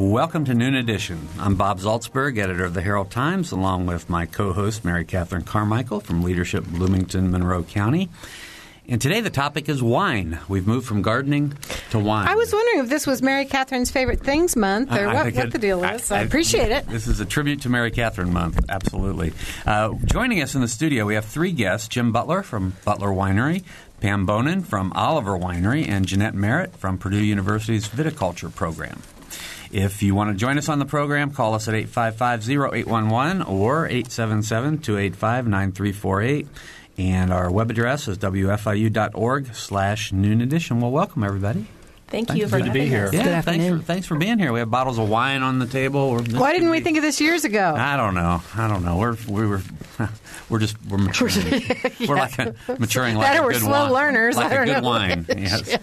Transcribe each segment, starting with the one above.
Welcome to Noon Edition. I'm Bob Zaltsberg, editor of the Herald Times, along with my co host, Mary Catherine Carmichael from Leadership Bloomington, Monroe County. And today the topic is wine. We've moved from gardening to wine. I was wondering if this was Mary Catherine's favorite things month or I- I what, what it- the deal is. I, I- appreciate it. This is a tribute to Mary Catherine Month, absolutely. Uh, joining us in the studio, we have three guests Jim Butler from Butler Winery, Pam Bonin from Oliver Winery, and Jeanette Merritt from Purdue University's Viticulture Program. If you want to join us on the program, call us at 855-0811 or 877-285-9348. And our web address is wfiu.org slash noon edition. Well, welcome, everybody. Thank Thank you you. for Good to be here. us. Yeah, Good thanks for, thanks for being here. We have bottles of wine on the table. Why didn't we be- think of this years ago? I don't know. I don't know. We're we were we're just we're maturing. We're like a, maturing like That a or we're good slow wine. learners. Like I don't a good know wine. Yes.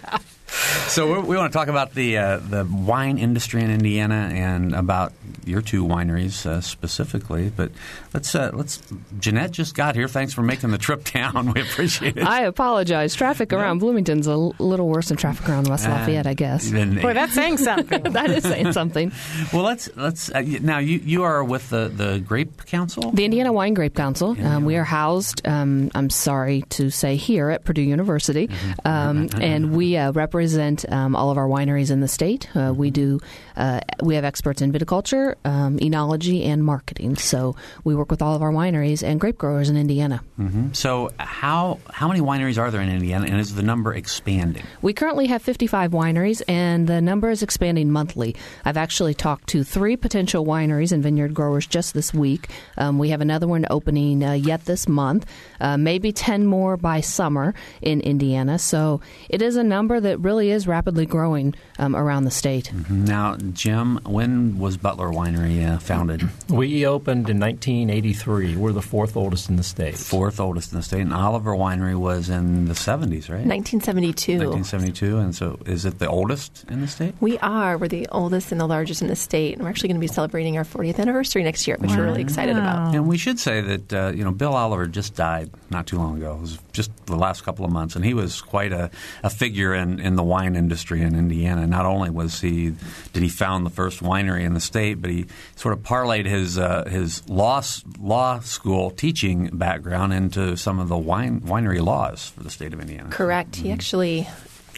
So we're, want to talk about the uh, the wine industry in Indiana and about your two wineries uh, specifically. But let's uh, let's. Jeanette just got here. Thanks for making the trip down. We appreciate it. I apologize. Traffic around Bloomington's a little worse than traffic around West Lafayette, I guess. Then- Boy, that's saying something. that is saying something. well, let's let's uh, now. You you are with the the Grape Council. The Indiana Wine Grape Council. Um, we are housed, um, I'm sorry to say, here at Purdue University, um, and we uh, represent um, all of our wineries in the state. Uh, we do. Uh, we have experts in viticulture, um, enology, and marketing. So we work with all of our wineries and grape growers in Indiana. Mhm. So how how many wineries are there in Indiana, and is the number expanding? We currently have 55 wineries, and the number is expanding monthly. I've actually talked to three potential wineries and vineyard growers just this week. Um, we have another one opening uh, yet this month, uh, maybe 10 more by summer in Indiana. So it is a number that really is rapidly growing um, around the state. Now, Jim, when was Butler Winery uh, founded? We opened in 1983. We're the fourth oldest in the state. Fourth oldest in the state, and Oliver Winery was in the 70s, right? 1972. 1972, and so is it the oldest in the state? We are. We're the oldest and the largest in the state, and we're actually going to be celebrating our 40th anniversary next year, which we're really excited about. And we should say that uh, you know Bill Oliver just died not too long ago. It was just the last couple of months, and he was quite a, a figure in, in the wine industry in Indiana. Not only was he did he found the first winery in the state, but he sort of parlayed his uh, his law law school teaching background into some of the wine winery laws for the state of Indiana. Correct. He actually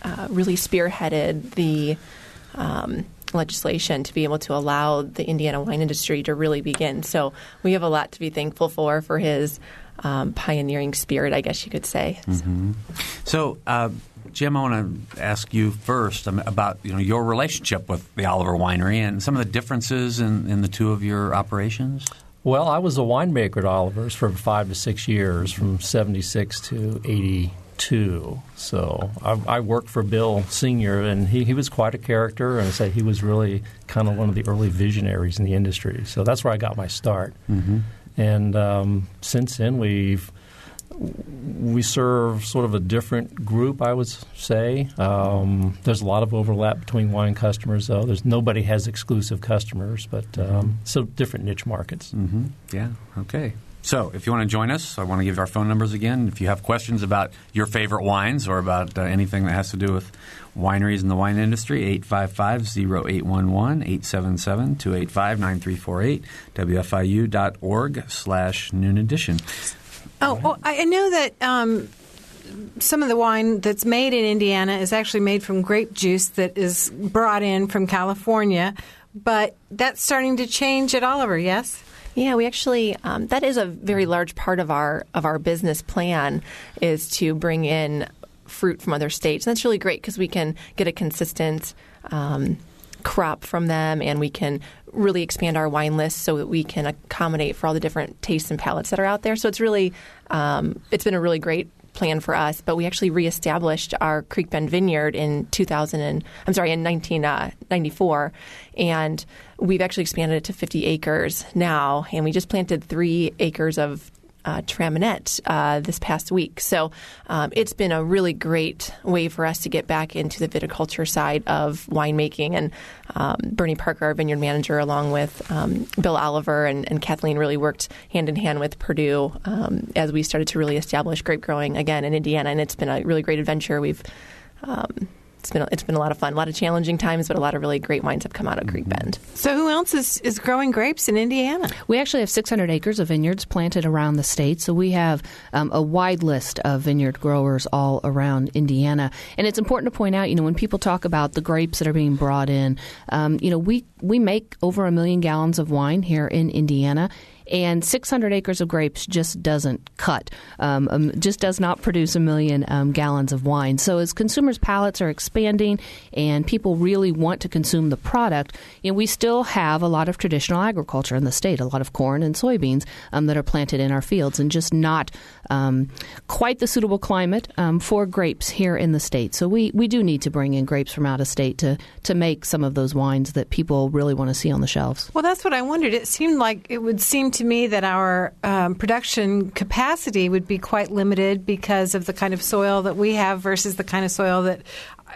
uh, really spearheaded the um, legislation to be able to allow the Indiana wine industry to really begin. So we have a lot to be thankful for for his um, pioneering spirit, I guess you could say. So, uh, Jim, I want to ask you first um, about you know your relationship with the Oliver Winery and some of the differences in, in the two of your operations. Well, I was a winemaker at Oliver's for five to six years, from 76 to 82. So I, I worked for Bill Sr., and he, he was quite a character, and I say he was really kind of one of the early visionaries in the industry. So that's where I got my start. Mm-hmm. And um, since then, we've we serve sort of a different group, I would say. Um, there's a lot of overlap between wine customers, though. There's nobody has exclusive customers, but um, so different niche markets. Mm-hmm. Yeah. Okay. So, if you want to join us, I want to give our phone numbers again. If you have questions about your favorite wines or about uh, anything that has to do with wineries in the wine industry, 855-0811, 877-285-9348, wfiu.org slash noon edition. Oh, well, I I know that um, some of the wine that's made in Indiana is actually made from grape juice that is brought in from California, but that's starting to change at Oliver, yes? Yeah, we actually um, that is a very large part of our of our business plan is to bring in fruit from other states. And that's really great because we can get a consistent um, crop from them, and we can really expand our wine list so that we can accommodate for all the different tastes and palates that are out there. So it's really um, it's been a really great plan for us, but we actually reestablished our Creek Bend Vineyard in 2000 and I'm sorry in 1994, and we've actually expanded it to 50 acres now, and we just planted three acres of uh, Traminette uh, this past week. So um, it's been a really great way for us to get back into the viticulture side of winemaking. And um, Bernie Parker, our vineyard manager, along with um, Bill Oliver and, and, Kathleen, really worked hand in hand with Purdue um, as we started to really establish grape growing again in Indiana. And it's been a really great adventure. We've um, it's been it's been a lot of fun, a lot of challenging times, but a lot of really great wines have come out of Creek mm-hmm. Bend. So, who else is, is growing grapes in Indiana? We actually have 600 acres of vineyards planted around the state, so we have um, a wide list of vineyard growers all around Indiana. And it's important to point out, you know, when people talk about the grapes that are being brought in, um, you know, we we make over a million gallons of wine here in Indiana and 600 acres of grapes just doesn't cut, um, um, just does not produce a million um, gallons of wine. So as consumers' palates are expanding and people really want to consume the product, you know, we still have a lot of traditional agriculture in the state, a lot of corn and soybeans um, that are planted in our fields, and just not um, quite the suitable climate um, for grapes here in the state. So we, we do need to bring in grapes from out of state to, to make some of those wines that people really want to see on the shelves. Well, that's what I wondered. It seemed like it would seem to me that our um, production capacity would be quite limited because of the kind of soil that we have versus the kind of soil that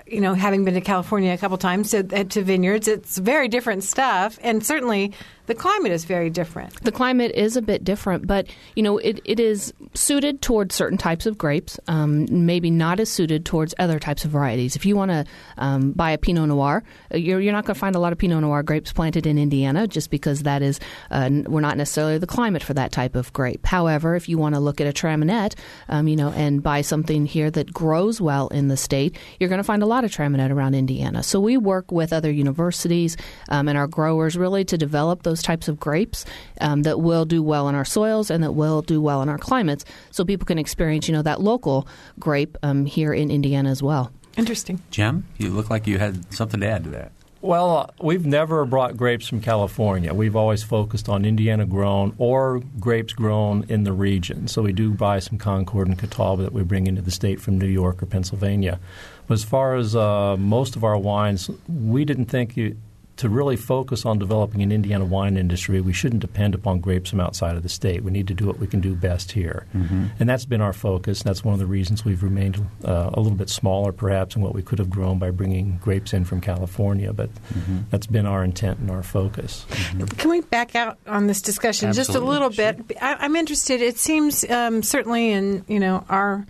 you know, having been to California a couple times to, to vineyards, it's very different stuff, and certainly the climate is very different. The climate is a bit different, but you know it, it is suited towards certain types of grapes, um, maybe not as suited towards other types of varieties. If you want to um, buy a Pinot Noir, uh, you're, you're not going to find a lot of Pinot Noir grapes planted in Indiana, just because that is uh, we're not necessarily the climate for that type of grape. However, if you want to look at a Traminette, um, you know, and buy something here that grows well in the state, you're going to find a lot of Traminette around Indiana. So we work with other universities um, and our growers really to develop those those types of grapes um, that will do well in our soils and that will do well in our climates, so people can experience, you know, that local grape um, here in Indiana as well. Interesting. Jim, you look like you had something to add to that. Well, uh, we've never brought grapes from California. We've always focused on Indiana grown or grapes grown in the region. So we do buy some Concord and Catawba that we bring into the state from New York or Pennsylvania. But as far as uh, most of our wines, we didn't think you, to really focus on developing an Indiana wine industry, we shouldn't depend upon grapes from outside of the state. We need to do what we can do best here. Mm-hmm. And that's been our focus. And that's one of the reasons we've remained uh, a little bit smaller, perhaps, than what we could have grown by bringing grapes in from California. But mm-hmm. that's been our intent and our focus. Mm-hmm. Can we back out on this discussion Absolutely. just a little sure. bit? I, am interested. It seems um, certainly in you know our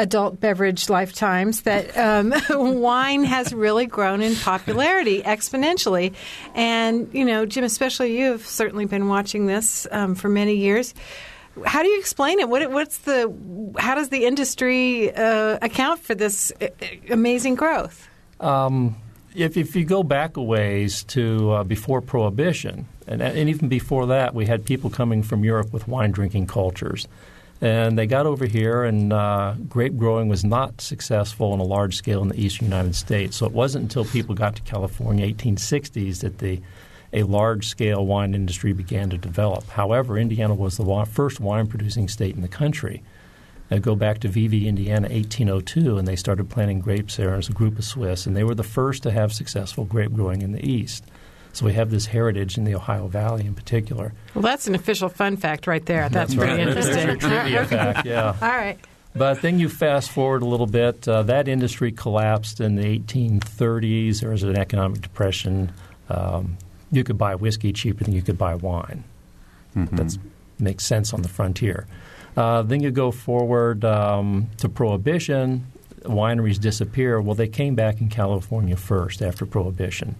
adult beverage lifetimes that um, wine has really grown in popularity exponentially. And, you know, Jim, especially you have certainly been watching this um, for many years. How do you explain it? What, what's the how does the industry uh, account for this uh, amazing growth? Um, if, if you go back a ways to uh, before Prohibition, and, and even before that, we had people coming from Europe with wine drinking cultures. And they got over here, and uh, grape growing was not successful on a large scale in the eastern United States. So it wasn't until people got to California, 1860s, that the a large scale wine industry began to develop. However, Indiana was the first wine producing state in the country. Go back to Vevey, Indiana, 1802, and they started planting grapes there as a group of Swiss, and they were the first to have successful grape growing in the East. So we have this heritage in the Ohio Valley in particular. Well, that's an official fun fact right there. That's, that's pretty right. interesting. There's your trivia fact, yeah. All right. But then you fast forward a little bit. Uh, that industry collapsed in the 1830s. There was an economic depression. Um, you could buy whiskey cheaper than you could buy wine. Mm-hmm. That makes sense on the frontier. Uh, then you go forward um, to Prohibition. Wineries disappear. Well, they came back in California first after Prohibition.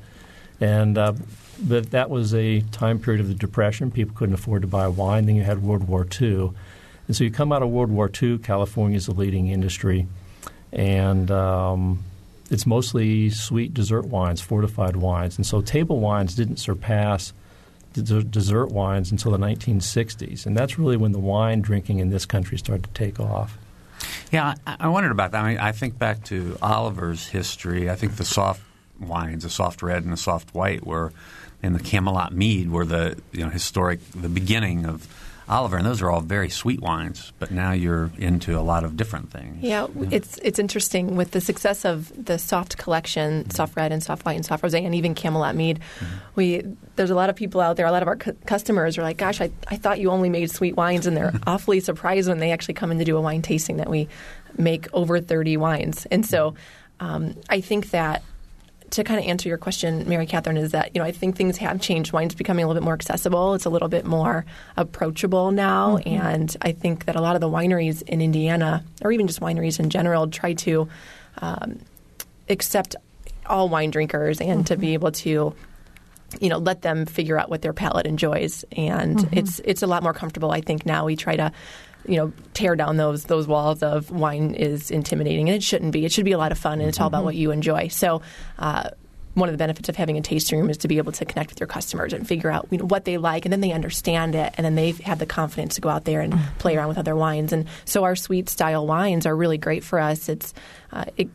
And uh, but that was a time period of the Depression. People couldn't afford to buy wine. Then you had World War II. And so you come out of World War II, California is the leading industry. And um, it's mostly sweet dessert wines, fortified wines. And so table wines didn't surpass dessert wines until the 1960s. And that's really when the wine drinking in this country started to take off. Yeah, I wondered about that. I mean, I think back to Oliver's history. I think the soft wines, a soft red and a soft white, were in the Camelot Mead were the you know historic the beginning of Oliver, and those are all very sweet wines. But now you're into a lot of different things. Yeah, it's it's interesting with the success of the soft collection, Mm-hmm. soft red and soft white and soft rosé, and even Camelot Mead. Mm-hmm. We there's a lot of people out there. A lot of our cu- customers are like, "Gosh, I, I thought you only made sweet wines," and they're awfully surprised when they actually come in to do a wine tasting that we make over 30 wines. And so, um, I think that to kind of answer your question, Mary Catherine, is that you know I think things have changed. Wine's becoming a little bit more accessible. It's a little bit more approachable now, mm-hmm. and I think that a lot of the wineries in Indiana, or even just wineries in general, try to um, accept all wine drinkers and to be mm-hmm. able to you know let them figure out what their palate enjoys. And mm-hmm. it's it's a lot more comfortable i think now. We try to you know tear down those those walls of wine is intimidating and it shouldn't be it should be a lot of fun and it's all about what you enjoy so uh, one of the benefits of having a tasting room is to be able to connect with your customers and figure out you know, what they like, and then they understand it, and then they have the confidence to go out there and play around with other wines. And so our sweet style wines are really great for us. It's uh, it,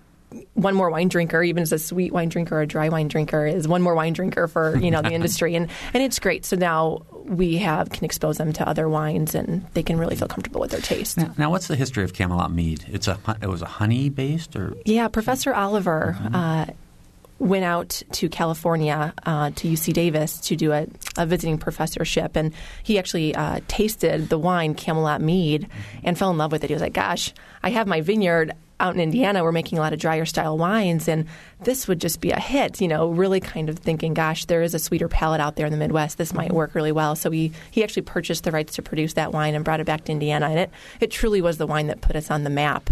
one more wine drinker, even as a sweet wine drinker or a dry wine drinker, is one more wine drinker for you know the industry, and and it's great. So now we have can expose them to other wines, and they can really feel comfortable with their taste. Now, now, what's the history of Camelot Mead? It's a it was a honey based or Yeah, Professor Oliver uh, went out to California uh, to UC Davis to do a, a visiting professorship, and he actually uh, tasted the wine Camelot Mead and fell in love with it. He was like, "Gosh, I have my vineyard." Out in Indiana, we're making a lot of drier style wines, and this would just be a hit. You know, really kind of thinking, "Gosh, there is a sweeter palate out there in the Midwest. This might work really well." So he he actually purchased the rights to produce that wine and brought it back to Indiana, and it it truly was the wine that put us on the map.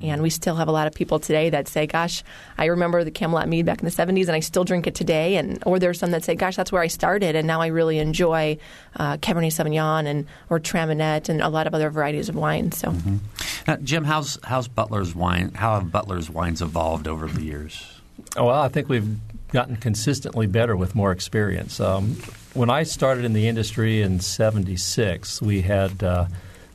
And we still have a lot of people today that say, "Gosh, I remember the Camelot Mead back in the '70s, and I still drink it today." And or there's some that say, "Gosh, that's where I started, and now I really enjoy uh, Cabernet Sauvignon and or Traminette and a lot of other varieties of wine." So, Now, Jim, how's how's Butler's wine? How have Butler's wines evolved over the years? Well, I think we've gotten consistently better with more experience. Um, when I started in the industry in '76, we had uh,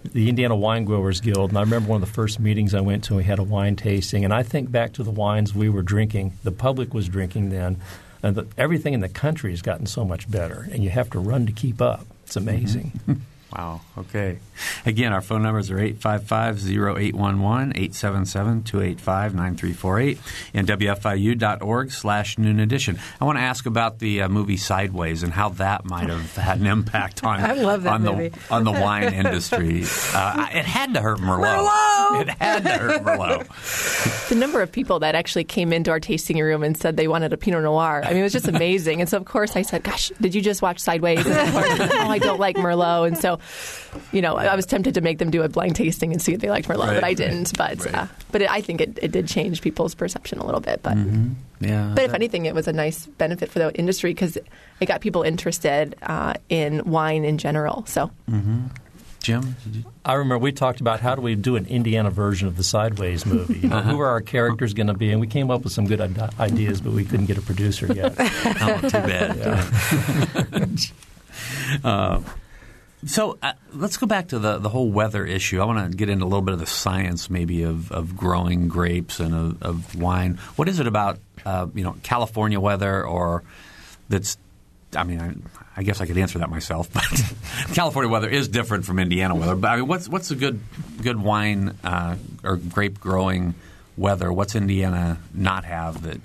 the Indiana Wine Growers Guild, and I remember one of the first meetings I went to. We had a wine tasting, and I think back to the wines we were drinking. The public was drinking then, and the, everything in the country has gotten so much better, and you have to run to keep up. It's amazing. Mm-hmm. Wow. Okay. Again, our phone numbers are 855-0811, 877-285-9348, and WFIU.org slash noon edition. I want to ask about the uh, movie Sideways and how that might have had an impact on, I love that on, movie. the, on the wine industry. Uh, it had to hurt Merlot. Merlot! It had to hurt Merlot. the number of people that actually came into our tasting room and said they wanted a Pinot Noir, I mean, it was just amazing. And so, of course, I said, "Gosh, did you just watch Sideways?" And of course, oh, I don't like Merlot, and so, you know, I was tempted to make them do a blind tasting and see if they liked Merlot, Right, but I didn't. But right. uh, but it, I think it, it did change people's perception a little bit. But Yeah. but if anything, it was a nice benefit for the industry because it got people interested uh, in wine in general. So Jim? did you- I remember we talked about how do we do an Indiana version of the Sideways movie. You know, Who are our characters going to be? And we came up with some good ideas, but we couldn't get a producer yet. Oh, too bad. Uh, so uh, let's go back to the, the whole weather issue. I want to get into a little bit of the science, maybe of, of growing grapes and of, of wine. What is it about uh, you know California weather or that's? I mean, I, I guess I could answer that myself, but California weather is different from Indiana weather. But I mean, what's what's a good good wine uh, or grape growing weather? What's Indiana not have that?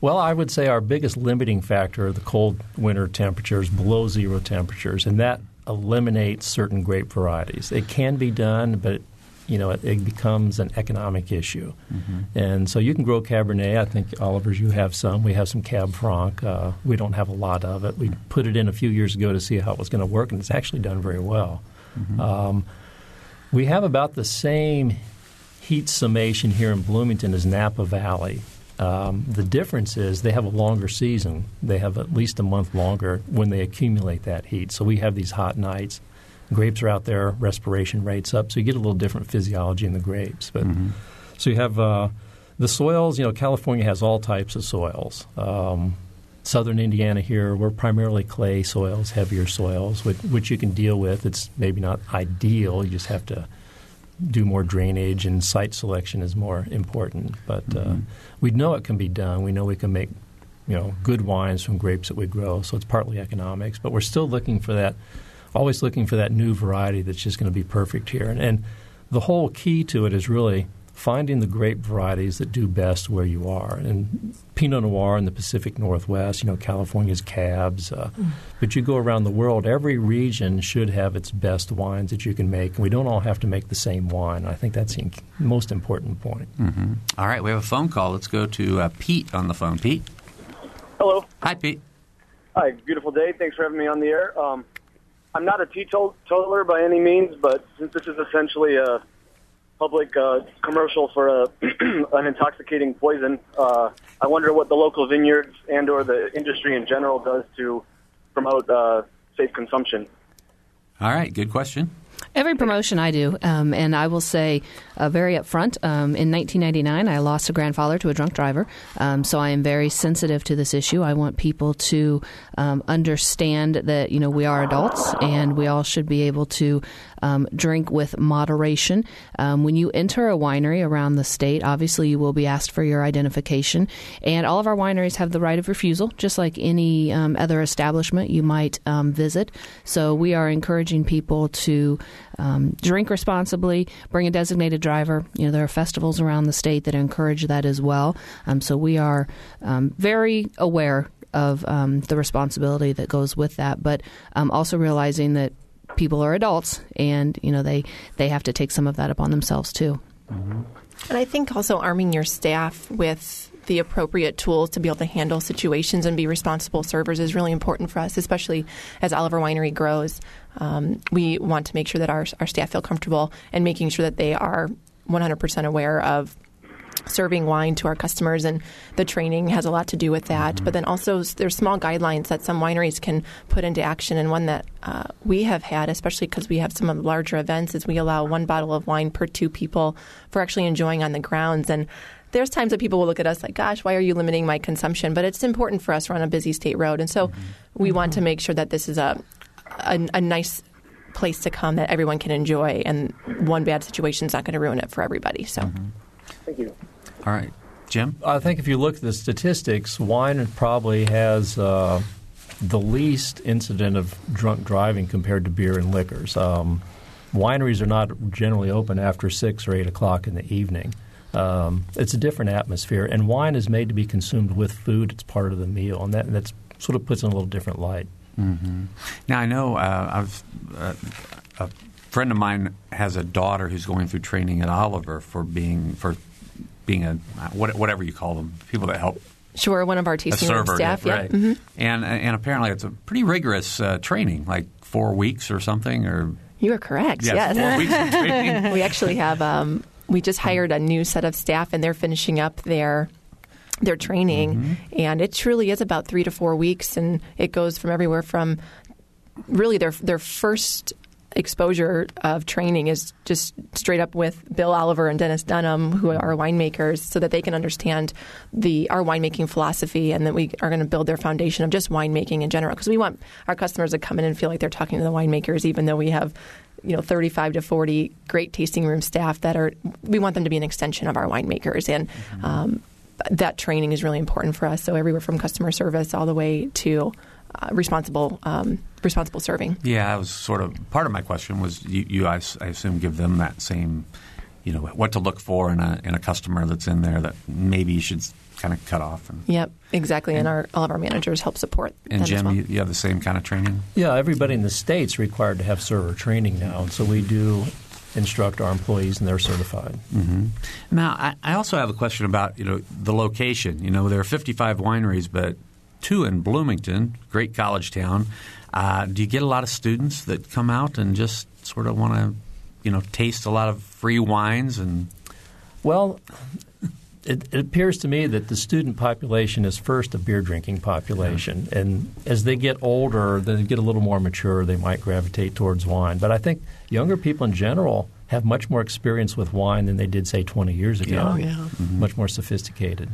Well, I would say our biggest limiting factor are the cold winter temperatures, below zero temperatures, and that eliminates certain grape varieties. It can be done, but you know it, it becomes an economic issue. And so you can grow Cabernet. I think Oliver's, you have some. We have some Cab Franc. Uh, we don't have a lot of it. We put it in a few years ago to see how it was going to work, and it's actually done very well. Um, we have about the same heat summation here in Bloomington as Napa Valley. Um, the difference is they have a longer season. They have at least a month longer when they accumulate that heat. So we have these hot nights. Grapes are out there, respiration rates up, so you get a little different physiology in the grapes. But so you have uh, the soils. You know, California has all types of soils. Um, Southern Indiana here, we're primarily clay soils, heavier soils, which, which you can deal with. It's maybe not ideal. You just have to do more drainage and site selection is more important. But uh, we know it can be done. We know we can make you know good wines from grapes that we grow. So it's partly economics, but we're still looking for that always looking for that new variety that's just going to be perfect here. And, and the whole key to it is really finding the grape varieties that do best where you are. And Pinot Noir in the Pacific Northwest, you know, California's Cabs. Uh, mm. But you go around the world, every region should have its best wines that you can make. And we don't all have to make the same wine. I think that's the most important point. Mm-hmm. All right, we have a phone call. Let's go to uh, Pete on the phone. Pete? Hello. Hi, Pete. Hi, beautiful day. Thanks for having me on the air. Um, I'm not a teetotaler by any means, but since this is essentially a public uh, commercial for a, an intoxicating poison. Uh, I wonder what the local vineyards and or the industry in general does to promote uh, safe consumption. All right, good question. Every promotion I do, um, and I will say uh, very upfront, um, in 1999, I lost a grandfather to a drunk driver. Um, so I am very sensitive to this issue. I want people to um, understand that, you know, we are adults and we all should be able to um, drink with moderation. Um, when you enter a winery around the state, obviously you will be asked for your identification. And all of our wineries have the right of refusal, just like any other establishment you might visit. So we are encouraging people to um, drink responsibly, bring a designated driver. You know, there are festivals around the state that encourage that as well. Um, so we are um, very aware of um, the responsibility that goes with that, but um, also realizing that people are adults and you know they they have to take some of that upon themselves too. Mm-hmm. And I think also arming your staff with the appropriate tools to be able to handle situations and be responsible servers is really important for us, especially as Oliver Winery grows. Um, we want to make sure that our, our staff feel comfortable and making sure that they are 100% aware of serving wine to our customers and the training has a lot to do with that mm-hmm. but then also there's small guidelines that some wineries can put into action and one that uh, we have had especially because we have some of the larger events is we allow one bottle of wine per two people for actually enjoying on the grounds and there's times that people will look at us like, gosh, why are you limiting my consumption? But it's important for us. We're on a busy state road. And so mm-hmm. we mm-hmm. want to make sure that this is a, a, a nice place to come that everyone can enjoy, and one bad situation is not going to ruin it for everybody. So, mm-hmm. thank you. All right, Jim. I think if you look at the statistics, wine probably has uh, the least incident of drunk driving compared to beer and liquors. Um, wineries are not generally open after six or eight o'clock in the evening. Um, it's a different atmosphere, and wine is made to be consumed with food. It's part of the meal, and that that's sort of puts in a little different light. Mm-hmm. Now I know uh, I've uh, a friend of mine has a daughter who's going through training at Oliver for being for being a whatever you call them, people that help Sure, one of our room staff, yeah, right. Mm-hmm. And and apparently it's a pretty rigorous uh, training, like four weeks or something, or you are correct. Yes, yes. four weeks of training. we actually have um, we just hired a new set of staff, and they're finishing up their their training, mm-hmm. and it truly is about three to four weeks, and it goes from everywhere from really their their first exposure of training is just straight up with Bill Oliver and Dennis Dunham, who are winemakers, so that they can understand the our winemaking philosophy, and that we are going to build their foundation of just winemaking in general. Because we want our customers to come in and feel like they're talking to the winemakers, even though we have you know 35 to 40 great tasting room staff that are we want them to be an extension of our winemakers and mm-hmm. um, that training is really important for us so everywhere from customer service all the way to uh, responsible um, responsible serving yeah that was sort of part of my question was you, you I, I assume give them that same you know what to look for in a in a customer that's in there that maybe you should kind of cut off. And, yep, exactly. And, and, our all of our managers help support. And Jim, well. you, you, have the same kind of training. Yeah, everybody in the state's required to have server training now, and so we do instruct our employees, and they're certified. Mm-hmm. Now, I, I also have a question about you know the location. You know, there are 55 wineries, but two in Bloomington, great college town. Uh, do you get a lot of students that come out and just sort of want to, you know, taste a lot of free wines and? Well, it, it, appears to me that the student population is first a beer drinking population, yeah. and as they get older, they get a little more mature, they might gravitate towards wine. But I think younger people in general have much more experience with wine than they did, say, 20 years ago. Oh, yeah. Mm-hmm. Much more sophisticated.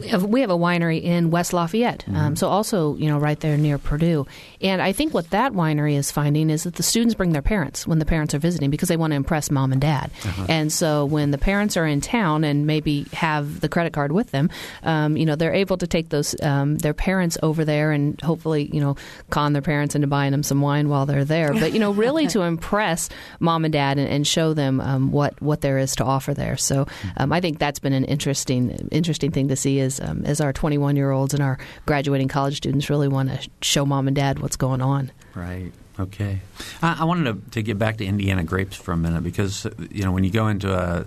We have- We have a winery in West Lafayette, um, so also you know right there near Purdue. And I think what that winery is finding is that the students bring their parents when the parents are visiting because they want to impress mom and dad. And so when the parents are in town and maybe have the credit card with them, um, you know they're able to take those um, their parents over there and hopefully you know con their parents into buying them some wine while they're there. But you know really to impress mom and dad and, and show them um, what what there is to offer there. So um, I think that's been an interesting interesting thing to see is um, as our 21 year olds and our graduating college students really want to show mom and dad what's going on. Right. Okay. I, I wanted to, to get back to Indiana grapes for a minute because you know when you go into a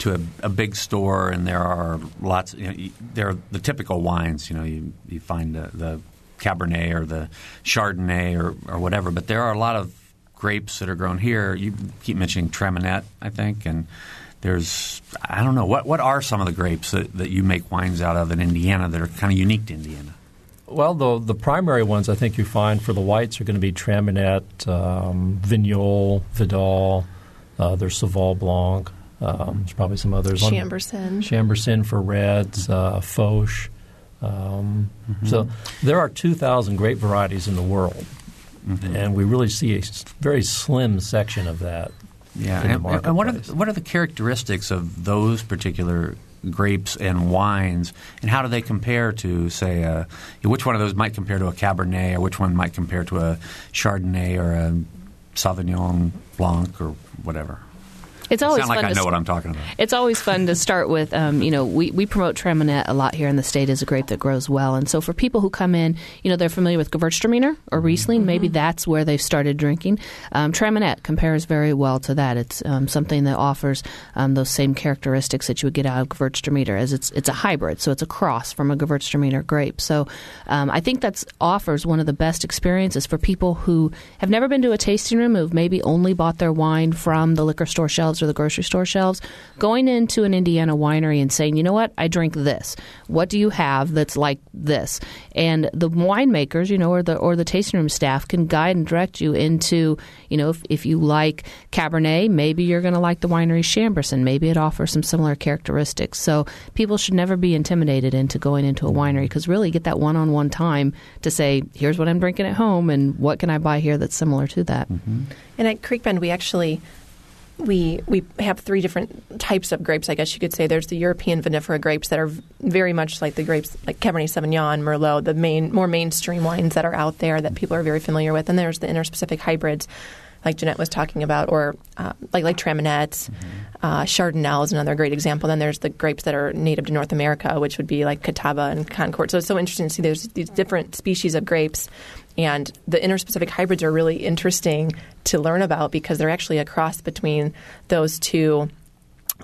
to a, a big store and there are lots. You know, you, there are the typical wines. You know, you you find the, the Cabernet or the Chardonnay or or whatever, but there are a lot of grapes that are grown here. You keep mentioning Traminette, I think, and there's I don't know what what are some of the grapes that, that you make wines out of in Indiana that are kind of unique to Indiana. Well, the the primary ones I think you find for the whites are going to be Traminette, um, Vignoles, Vidal. Uh, there's Seyval Blanc. Um, there's probably some others. Chambourcin. Chambourcin for reds, uh, Foch. Um, So there are 2,000 grape varieties in the world, and we really see a very slim section of that. Yeah, and, and what are the, what are the characteristics of those particular grapes and wines, and how do they compare to, say, uh, which one of those might compare to a Cabernet, or which one might compare to a Chardonnay or a Sauvignon Blanc or whatever? It's always Sound like fun I to know s- what I'm talking about. It's always fun to start with. Um, you know, we, we promote Traminette a lot here in the state as a grape that grows well. And so for people who come in, you know, they're familiar with Gewürztraminer or Riesling. Maybe that's where they've started drinking. Um, Traminette compares very well to that. It's um, something that offers um, those same characteristics that you would get out of Gewürztraminer, as it's it's a hybrid, so it's a cross from a Gewürztraminer grape. So um, I think that offers one of the best experiences for people who have never been to a tasting room, who've maybe only bought their wine from the liquor store shelves or the grocery store shelves, going into an Indiana winery and saying, you know what, I drink this. What do you have that's like this? And the winemakers, you know, or the or the tasting room staff can guide and direct you into, you know, if, if you like Cabernet, maybe you're going to like the winery Chambourcin. Maybe it offers some similar characteristics. So people should never be intimidated into going into a winery because really you get that one-on-one time to say, here's what I'm drinking at home and what can I buy here that's similar to that. Mm-hmm. And at Creekbend, we actually we we have three different types of grapes. I guess you could say there's the European vinifera grapes that are very much like the grapes like Cabernet Sauvignon, Merlot, the main more mainstream wines that are out there that people are very familiar with. And there's the interspecific hybrids, like Jeanette was talking about, or uh, like like Traminettes. Uh, Chardonnay is another great example. Then there's the grapes that are native to North America, which would be like Catawba and Concord. So it's so interesting to see there's these different species of grapes, and the interspecific hybrids are really interesting to learn about because they're actually a cross between those two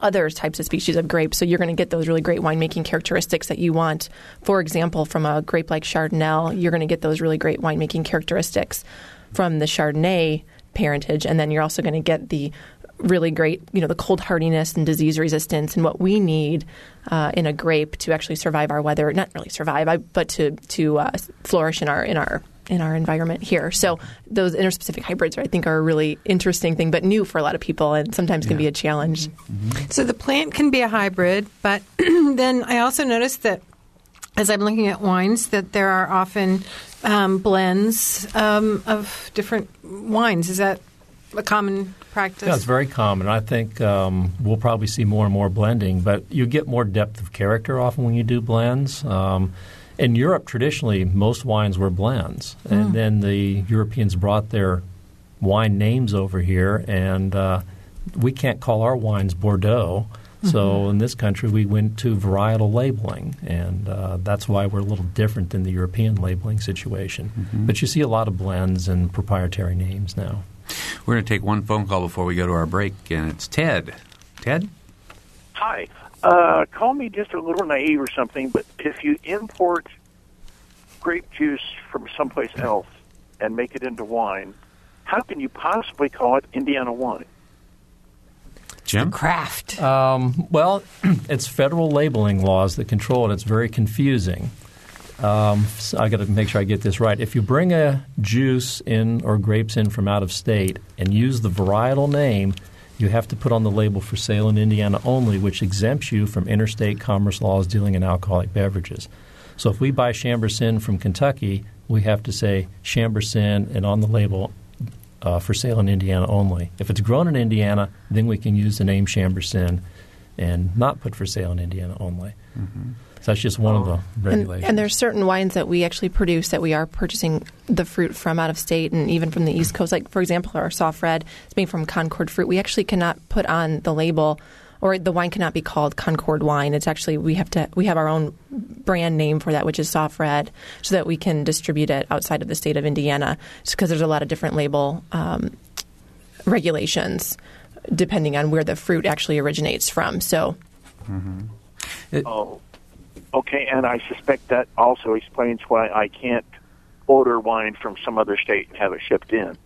other types of species of grapes. So you're going to get those really great winemaking characteristics that you want. For example, from a grape like Chardonnay, you're going to get those really great winemaking characteristics from the Chardonnay parentage, and then you're also going to get the really great, you know, the cold hardiness and disease resistance and what we need uh, in a grape to actually survive our weather. Not really survive, but to to uh, flourish in our in our in our environment here. So those interspecific hybrids, I think, are a really interesting thing, but new for a lot of people, and sometimes can be a challenge. So the plant can be a hybrid, but then I also noticed that as I'm looking at wines, that there are often um, blends um, of different wines. Is that a common practice? Yeah, it's very common. I think um, we'll probably see more and more blending, but you get more depth of character often when you do blends. Um, in Europe, traditionally, most wines were blends, and then the Europeans brought their wine names over here, and uh, we can't call our wines Bordeaux. So in this country, we went to varietal labeling, and uh, that's why we're a little different than the European labeling situation. But you see a lot of blends and proprietary names now. We're going to take one phone call before we go to our break, and it's Ted. Ted? Hi. Uh, call me just a little naive or something, but if you import grape juice from someplace else and make it into wine, how can you possibly call it Indiana wine? Jim? Craft. Um, well, it's federal labeling laws that control it. It's very confusing. Um, so I got to make sure I get this right. If you bring a juice in or grapes in from out of state and use the varietal name, you have to put on the label for sale in Indiana only, which exempts you from interstate commerce laws dealing in alcoholic beverages. So if we buy Chambourcin from Kentucky, we have to say Chambourcin and on the label uh, for sale in Indiana only. If it's grown in Indiana, then we can use the name Chambourcin and not put for sale in Indiana only. Mm-hmm. So that's just one of the regulations. And, and there's certain wines that we actually produce that we are purchasing the fruit from out of state and even from the East Coast. Like, for example, our soft red is made from Concord fruit. We actually cannot put on the label or the wine cannot be called Concord wine. It's actually we have to we have our own brand name for that, which is soft red, so that we can distribute it outside of the state of Indiana. Because there's a lot of different label um, regulations depending on where the fruit actually originates from. So. Mm-hmm. It, oh, Okay, and I suspect that also explains why I can't order wine from some other state and have it shipped in.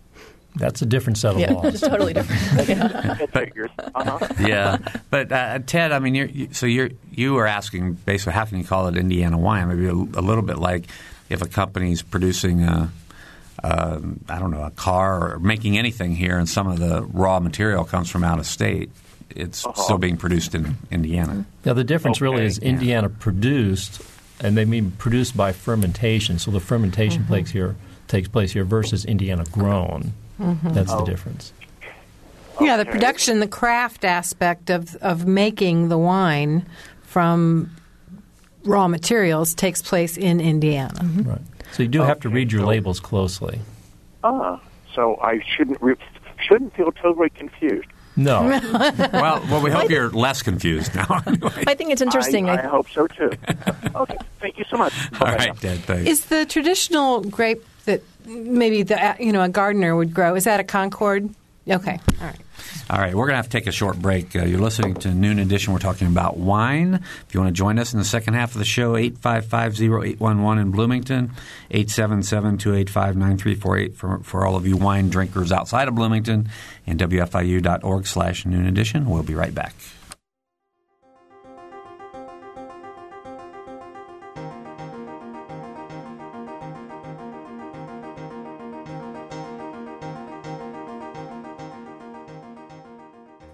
That's a different set of yeah, laws. It's totally different. yeah. but, uh-huh. yeah, but uh, Ted, I mean, you're, you, so you're you are asking basically how can you call it Indiana wine? Maybe a, a little bit like if a company's producing a, a I don't know a car or making anything here, and some of the raw material comes from out of state it's uh-huh. still being produced in Indiana. Yeah, the difference okay. really is Indiana yeah. produced, and they mean produced by fermentation. So the fermentation mm-hmm. takes here takes place here versus Indiana grown. Mm-hmm. That's oh. the difference. Yeah, the production, the craft aspect of of making the wine from raw materials takes place in Indiana. Mm-hmm. Right. So you do okay. have to read your labels closely. Ah, so I shouldn't re- shouldn't feel totally confused. No. well, well, we hope you're less confused now. Anyway. I think it's interesting. I, I, hope so too. okay, thank you so much. All right, Dad. Thanks. Is the traditional grape that maybe the you know a gardener would grow is that a Concord? Okay, all right. All right, we're going to have to take a short break. Uh, you're listening to Noon Edition. We're talking about wine. If you want to join us in the second half of the show, 855-0811 in Bloomington, 877-285-9348 for, for all of you wine drinkers outside of Bloomington, and WFIU.org slash Noon Edition. We'll be right back.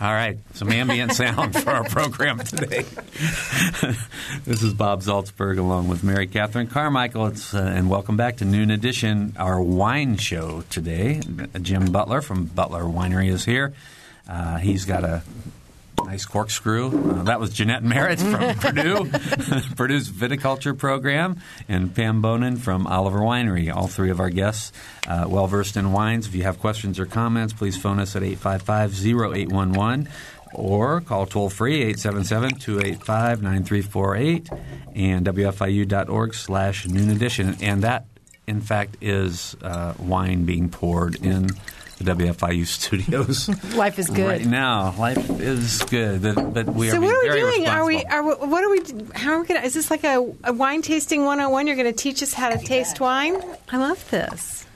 All right, some ambient sound for our program today. this is Bob Zaltsberg along with Mary Catherine Carmichael, uh, and welcome back to Noon Edition, our wine show today. Jim Butler from Butler Winery is here. Uh, he's got a Nice corkscrew. Uh, that was Jeanette Merritt from Purdue, Purdue's viticulture program, and Pam Bonin from Oliver Winery. All three of our guests uh, well versed in wines. If you have questions or comments, please phone us at 855 0811 or call toll free 877 285 9348 and WFIU.org slash noon edition. And that, in fact, is uh, wine being poured in the WFIU studios. life is good right now. Life is good, but, but we so are. what are we doing? Are we? Are we, what are we? How are we going? to? Is this like a, a wine tasting 101? You're going to teach us how to taste wine? I love this.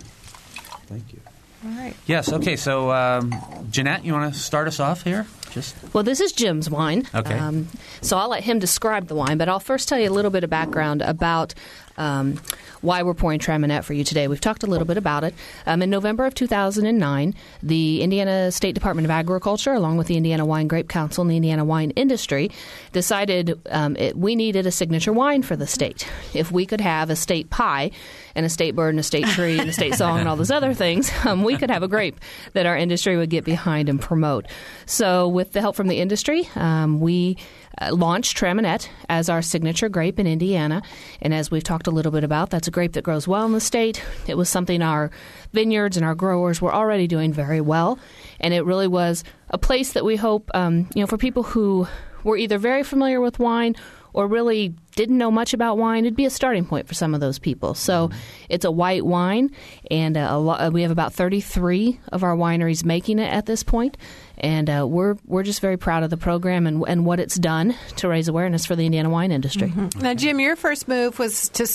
Thank you. All right. Yes. Okay. So, um, Jeanette, you want to start us off here? Just well, this is Jim's wine. Okay. Um, so I'll let him describe the wine, but I'll first tell you a little bit of background about um, why we're pouring Traminette for you today. We've talked a little bit about it. Um, in November of 2009, the Indiana State Department of Agriculture, along with the Indiana Wine Grape Council and the Indiana wine industry, decided um, it, we needed a signature wine for the state. If we could have a state pie and a state bird and a state tree and a state song and all those other things, um, we could have a grape that our industry would get behind and promote. So, with the help from the industry, um, we uh, launched Traminette as our signature grape in Indiana. And as we've talked a little bit about, that's a grape that grows well in the state. It was something our vineyards and our growers were already doing very well. And it really was a place that we hope, um, you know, for people who were either very familiar with wine or really didn't know much about wine, it'd be a starting point for some of those people. So it's a white wine, and uh, a lo- uh, we have about 33 of our wineries making it at this point, and uh, we're we're just very proud of the program and, and what it's done to raise awareness for the Indiana wine industry. Now, Jim, your first move was to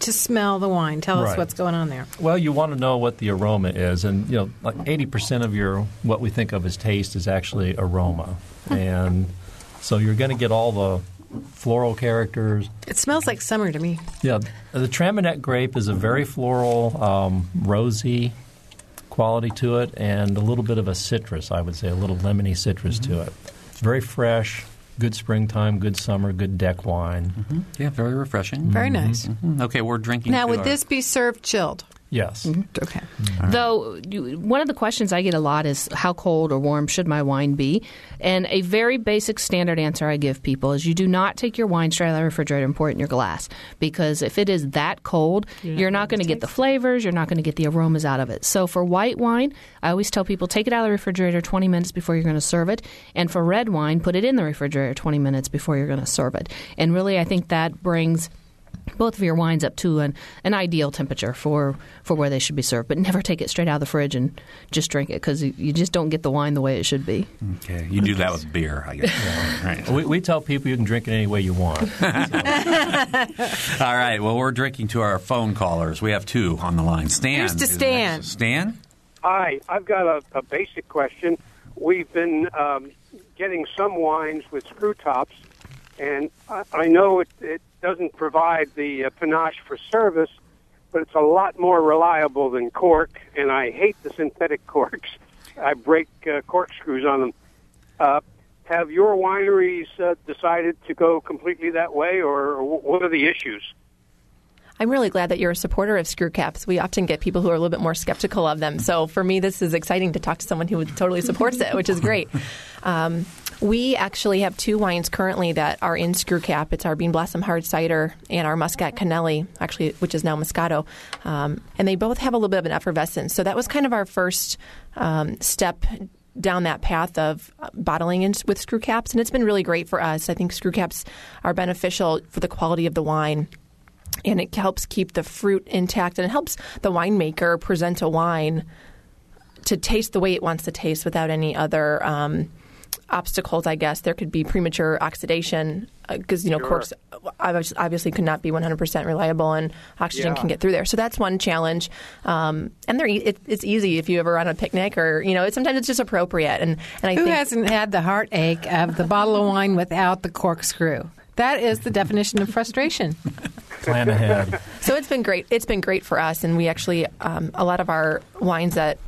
to smell the wine. Tell us what's going on there. Well, you want to know what the aroma is, and you know, like eighty percent of your what we think of as taste is actually aroma, and so you're going to get all the floral characters. It smells like summer to me. Yeah, the Traminette grape is a very floral, um, rosy quality to it, and a little bit of a citrus. I would say a little lemony citrus to it. It's very fresh, good springtime, good summer, good deck wine. Yeah, very refreshing. Very nice. Mhm. Okay, we're drinking. Now, would our- this be served chilled? Yes. Mm-hmm. Okay. Mm-hmm. Though one of the questions I get a lot is how cold or warm should my wine be? And a very basic standard answer I give people is you do not take your wine straight out of the refrigerator and pour it in your glass because if it is that cold, you're not going to get the flavors, you're not going to get the aromas out of it. So for white wine, I always tell people take it out of the refrigerator 20 minutes before you're going to serve it, and for red wine, put it in the refrigerator 20 minutes before you're going to serve it. And really, I think that brings both of your wines up to an, an ideal temperature for, for where they should be served. But never take it straight out of the fridge and just drink it because you, you just don't get the wine the way it should be. Okay, you do that with beer, I guess. Right. We, we tell people you can drink it any way you want. All right. Well, we're drinking to our phone callers. We have two on the line. Stan. Here's to Stan. next. Stan. Hi, I've got a, a basic question. We've been um, getting some wines with screw tops, and I, I know it, it doesn't provide the uh, panache for service, but it's a lot more reliable than cork, and I hate the synthetic corks. I break uh, corkscrews on them. Uh, have your wineries uh, decided to go completely that way, or what are the issues? I'm really glad that you're a supporter of screw caps. We often get people who are a little bit more skeptical of them. So for me, this is exciting to talk to someone who totally supports it, which is great. Um, we actually have two wines currently that are in screw cap. It's our Bean Blossom Hard Cider and our Muscat Canelli, actually, which is now Moscato. Um, and they both have a little bit of an effervescence. So that was kind of our first um, step down that path of uh, bottling in, with screw caps, and it's been really great for us. I think screw caps are beneficial for the quality of the wine and it helps keep the fruit intact and it helps the winemaker present a wine to taste the way it wants to taste without any other um, obstacles. I guess there could be premature oxidation because you know Sure. corks obviously could not be 100% reliable and oxygen Yeah. can get through there. So that's one challenge. Um, and they're, e- it, it's easy if you ever on a picnic or you know it's, sometimes it's just appropriate. And and I Who think hasn't had the heartache of the bottle of wine without the corkscrew? That is the definition of frustration. Plan ahead. So it's been great. It's been great for us, and we actually um, a lot of our wines that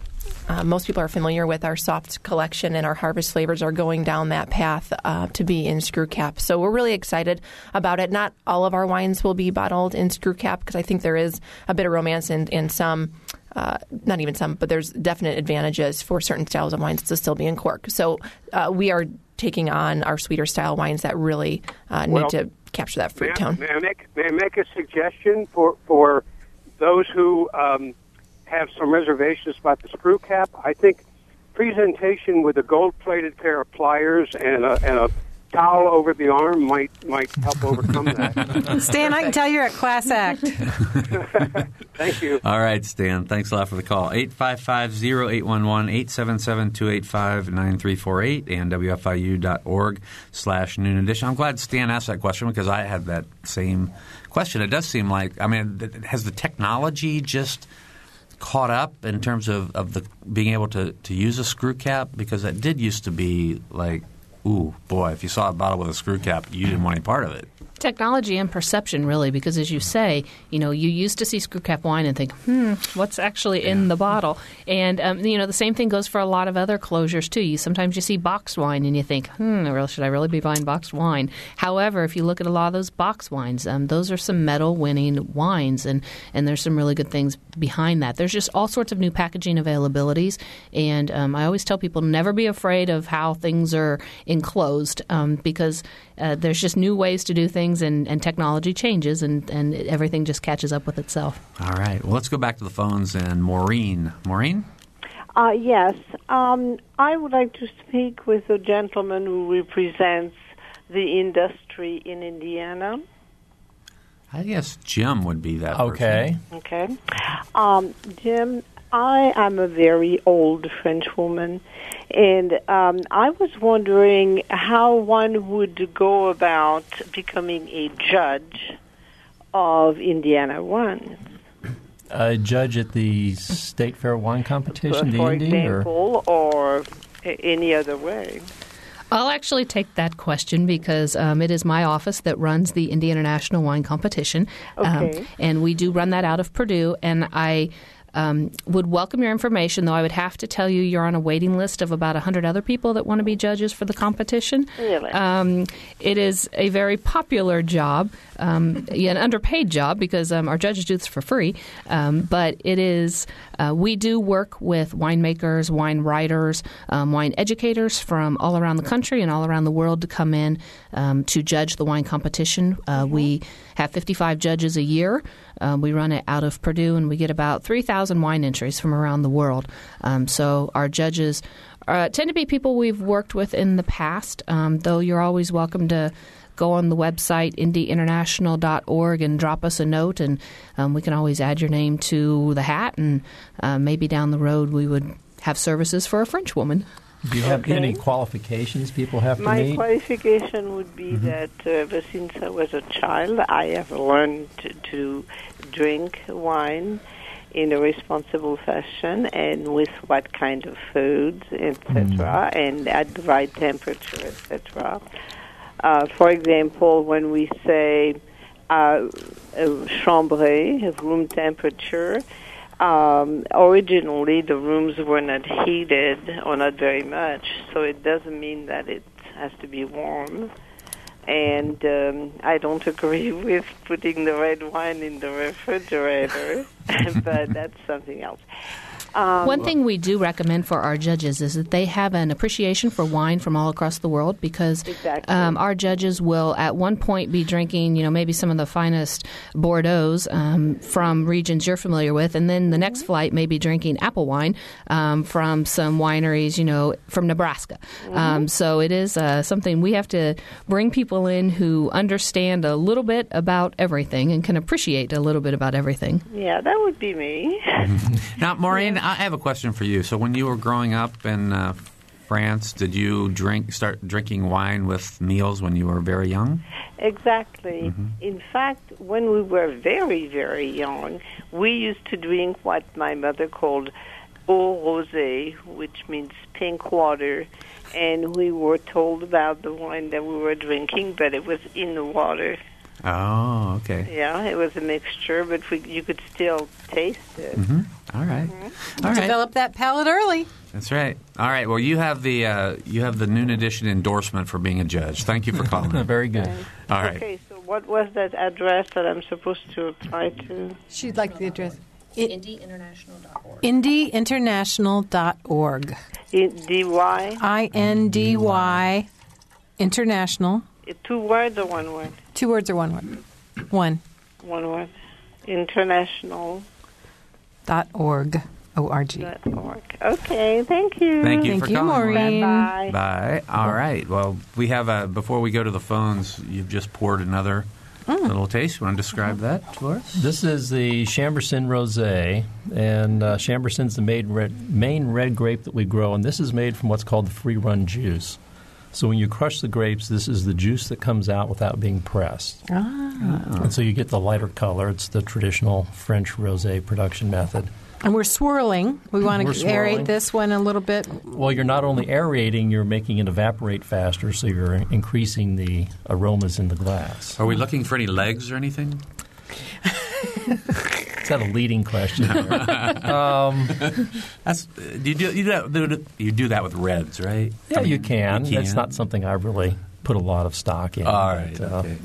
uh, most people are familiar with our soft collection and our harvest flavors are going down that path uh, to be in screw cap. So we're really excited about it. Not all of our wines will be bottled in screw cap because I think there is a bit of romance in, in some. Uh, not even some, but there's definite advantages for certain styles of wines to still be in cork. So uh, we are taking on our sweeter style wines that really uh, need Well, to capture that fruit may, I- tone. May I make, may I make a suggestion for, for those who um, have some reservations about the screw cap? I think presentation with a gold-plated pair of pliers and a, and a towel over the arm might might help overcome that. Stan, I can tell you're a Class Act. Thank you. All right, Stan. Thanks a lot for the call. 855-0811-877-285-9348 and WFIU.org slash noon edition. I'm glad Stan asked that question because I had that same question. It does seem like, I mean, has the technology just caught up in terms of, of the being able to, to use a screw cap? Because that did used to be like, ooh, boy, if you saw a bottle with a screw cap, you didn't want any part of it. Technology and perception, really, because as you say, you know, you used to see screw cap wine and think, hmm, what's actually in the bottle? And um, you know, the same thing goes for a lot of other closures too. You sometimes you see boxed wine and you think, hmm, should I really be buying boxed wine? However, if you look at a lot of those box wines, um, those are some medal-winning wines, and and there's some really good things behind that. There's just all sorts of new packaging availabilities, and um, I always tell people never be afraid of how things are enclosed um, because uh, there's just new ways to do things, and, and technology changes, and, and everything just catches up with itself. All right. Well, let's go back to the phones and Maureen. Maureen? Uh, yes. Um, I would like to speak with a gentleman who represents the industry in Indiana. I guess Jim would be that. Okay. Okay. Um, Jim, I am a very old French woman, and um, I was wondering how one would go about becoming a judge of Indiana wines. A judge at the State Fair Wine Competition, the for Indy, or example, or a- any other way. I'll actually take that question because um, it is my office that runs the Indy International Wine Competition. Okay. Um, and we do run that out of Purdue. And I um, would welcome your information, though I would have to tell you you're on a waiting list of about 100 other people that want to be judges for the competition. Really? Um, it is a very popular job, um, an underpaid job because um, our judges do this for free. Um, but it is, uh, we do work with winemakers, wine writers, um, wine educators from all around the country and all around the world to come in um, to judge the wine competition. Uh, We have 55 judges a year. Uh, we run it out of Purdue, and we get about 3,000 wine entries from around the world. Um, so our judges uh, tend to be people we've worked with in the past, um, though you're always welcome to go on the website indyinternational.org and drop us a note, and um, we can always add your name to the hat, and uh, maybe down the road we would have services for a French woman. Do you have Okay. any qualifications people have to My meet? qualification would be that uh, ever since I was a child, I have learned to, to drink wine in a responsible fashion and with what kind of foods, etc., and at the right temperature, etc. Uh, for example, when we say uh, uh, chambre, room temperature, um, originally the rooms were not heated or not very much, so it doesn't mean that it has to be warm. And um, I don't agree with putting the red wine in the refrigerator, but that's something else. Um, One thing we do recommend for our judges is that they have an appreciation for wine from all across the world because Exactly. um, our judges will at one point be drinking, you know, maybe some of the finest Bordeaux's um, from regions you're familiar with, and then the Mm-hmm. next flight may be drinking apple wine um, from some wineries, you know, from Nebraska. Mm-hmm. Um, so it is uh, something we have to bring people in who understand a little bit about everything and can appreciate a little bit about everything. yeah, that would be me. Now, Maureen, I have a question for you. So, when you were growing up in uh, France, did you drink start drinking wine with meals when you were very young? Exactly. In fact, when we were very, very young, we used to drink what my mother called eau rosée, which means pink water, and we were told about the wine that we were drinking, but it was in the water. Oh, okay. Yeah, it was a mixture, but we, you could still taste it. All right. All right. Develop that palate early. That's right. All right. Well, you have the uh, you have the noon edition endorsement for being a judge. Thank you for calling. Very good. All right. Okay, so what was that address that I'm supposed to apply to? She'd like the address. IndyInternational.org. IndyInternational.org. In DY? I N D Y International. Two words or one word? Two words or one word? One. One word. International. Dot org. O R G. Okay, thank you. Thank you Thank for you, calling. Maureen. Bye. Bye. All right. Well, we have a before we go to the phones. You've just poured another little taste. You want to describe that to us? This is the Chambourcin Rosé, and uh, Chambourcin's the main red, main red grape that we grow, and this is made from what's called the free run juice. So when you crush the grapes, this is the juice that comes out without being pressed. Ah. And so you get the lighter color. It's the traditional French rosé production method. And we're swirling. We want We're to aerate this one a little bit. Well, you're not only aerating, you're making it evaporate faster, so you're increasing the aromas in the glass. Are we looking for any legs or anything? Is that a leading question? um, That's do you do you do that, you do that with reds, right? yeah, I mean, you can. you That's not something I really put a lot of stock in. All right. but, uh, okay.